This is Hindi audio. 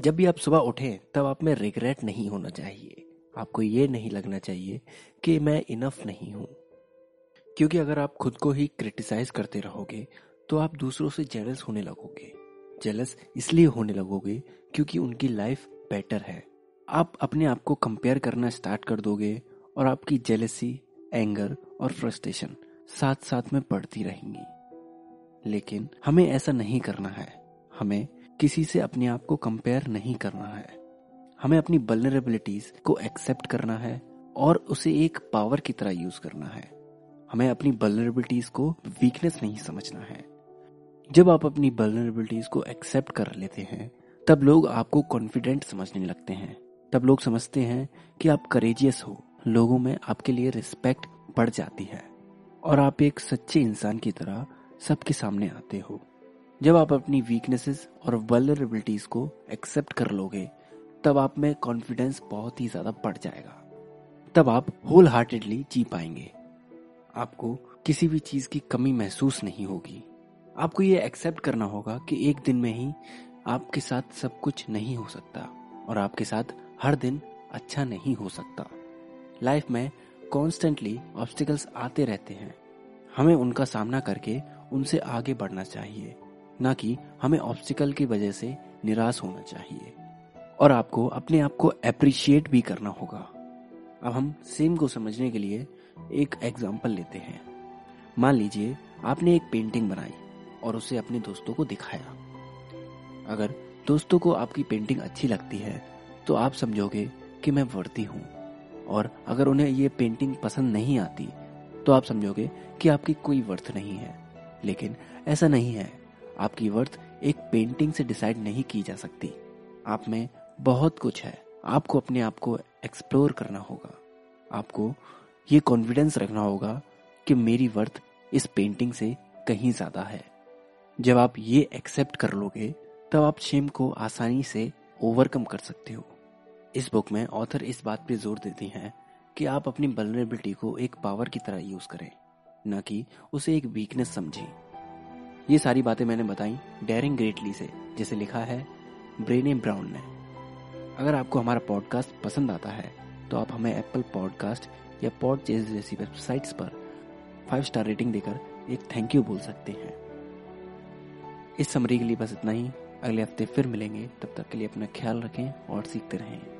जब भी आप सुबह उठें, तब आप में रिग्रेट नहीं होना चाहिए। आपको ये नहीं लगना चाहिए कि मैं इनफ नहीं हूँ। क्योंकि अगर आप खुद को ही क्रिटिसाइज करते रहोगे तो आप दूसरों से जेलस होने लगोगे। जेलस इसलिए होने लगोगे क्योंकि उनकी लाइफ बेटर है। आप अपने आप को कंपेयर करना स्टार्ट कर दोगे और आपकी जेलसी एंगर और फ्रस्ट्रेशन साथ साथ में बढ़ती रहेंगी। लेकिन हमें ऐसा नहीं करना है। हमें किसी से अपने आप को कंपेयर नहीं करना है। हमें अपनी बलनरेबिलिटीज को एक्सेप्ट करना है और उसे एक पावर की तरह यूज़ करना है। हमें अपनी बलनरेबिलिटीज को वीकनेस नहीं समझना है। जब आप अपनी बलनरेबिलिटीज को एक्सेप्ट कर लेते हैं, तब लोग आपको कॉन्फिडेंट समझने लगते हैं। तब लोग समझते हैं कि आप करेजियस हो। लोगों में आपके लिए रिस्पेक्ट बढ़ जाती है और आप एक सच्चे इंसान की तरह सबके सामने आते हो। जब आप अपनी वीकनेसेस और वल्नरेबिलिटीज को एक्सेप्ट कर लोगे, तब आप में कॉन्फिडेंस बहुत ही ज़्यादा बढ़ जाएगा। तब आप होल हार्टेडली जी पाएँगे। आपको किसी भी चीज़ की कमी महसूस नहीं होगी। आपको ये एक्सेप्ट करना होगा कि एक दिन में ही आपके साथ सब कुछ नहीं हो सकता और आपके साथ हर दिन अच्छा नहीं हो सकता। लाइफ में कॉन्स्टेंटली ऑब्स्टिकल्स आते रहते हैं। हमें उनका सामना करके उनसे आगे बढ़ना चाहिए। ना कि हमें ऑब्स्टिकल की वजह से निराश होना चाहिए। और आपको, अपने आप को अप्रिशिएट भी करना होगा। अब हम सेम को समझने के लिए एक एग्ज़ाम्पल लेते हैं। मान लीजिए, आपने एक पेंटिंग बनाई और उसे अपने दोस्तों को दिखाया। अगर दोस्तों को आपकी पेंटिंग अच्छी लगती है तो आप समझोगे कि मैं वर्ती हूँ। और अगर उन्हें ये पेंटिंग पसंद नहीं आती तो आप समझोगे कि आपकी कोई वर्थ नहीं है। लेकिन ऐसा नहीं है। आपकी वर्थ एक पेंटिंग से डिसाइड नहीं की जा सकती। आप में बहुत कुछ है। आपको अपने आप को एक्सप्लोर करना होगा। आपको ये कॉन्फिडेंस रखना होगा कि मेरी वर्थ इस पेंटिंग से कहीं ज़्यादा है। जब आप ये एक्सेप्ट कर लोगे, तब आप शेम को आसानी से ओवरकम कर सकते हो। इस बुक में ऑथर इस बात पे ज़ोर देती हैं कि आप अपनी वलरेबिलिटी को एक पावर की तरह यूज़ करें, न कि उसे एक वीकनेस समझें। ये सारी बातें मैंने बताई डेरिंग ग्रेटली से, जिसे लिखा है ब्रेने ब्राउन ने। अगर आपको हमारा पॉडकास्ट पसंद आता है तो आप हमें एप्पल पॉडकास्ट या पॉड चेज जैसी वेबसाइट्स पर फाइव स्टार रेटिंग देकर एक थैंक यू बोल सकते हैं। इस समरी के लिए बस इतना ही। अगले हफ़्ते फिर मिलेंगे। तब तक के लिए अपना ख्याल रखें और सीखते रहें।